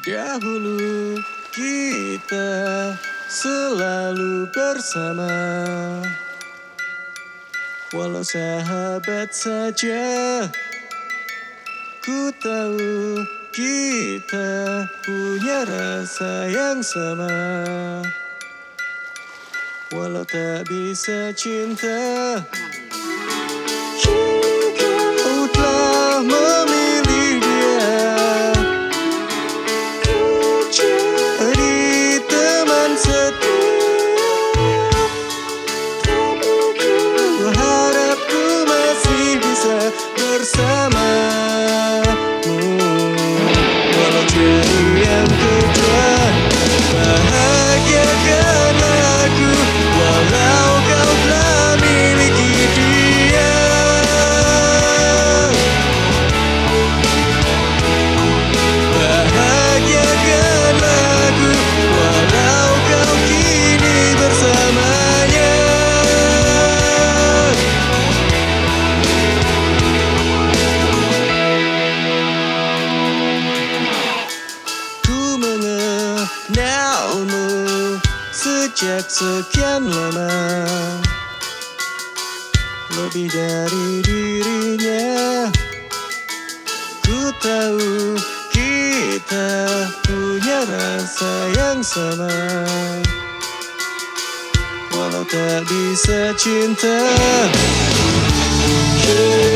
Dahulu kita selalu bersama. Walau sahabat saja Ku tahu kita punya rasa yang sama. Walau tak bisa cinta sejak sekian lama. Lebih dari dirinya Ku tahu kita punya rasa yang sama. Walau tak bisa cinta memilih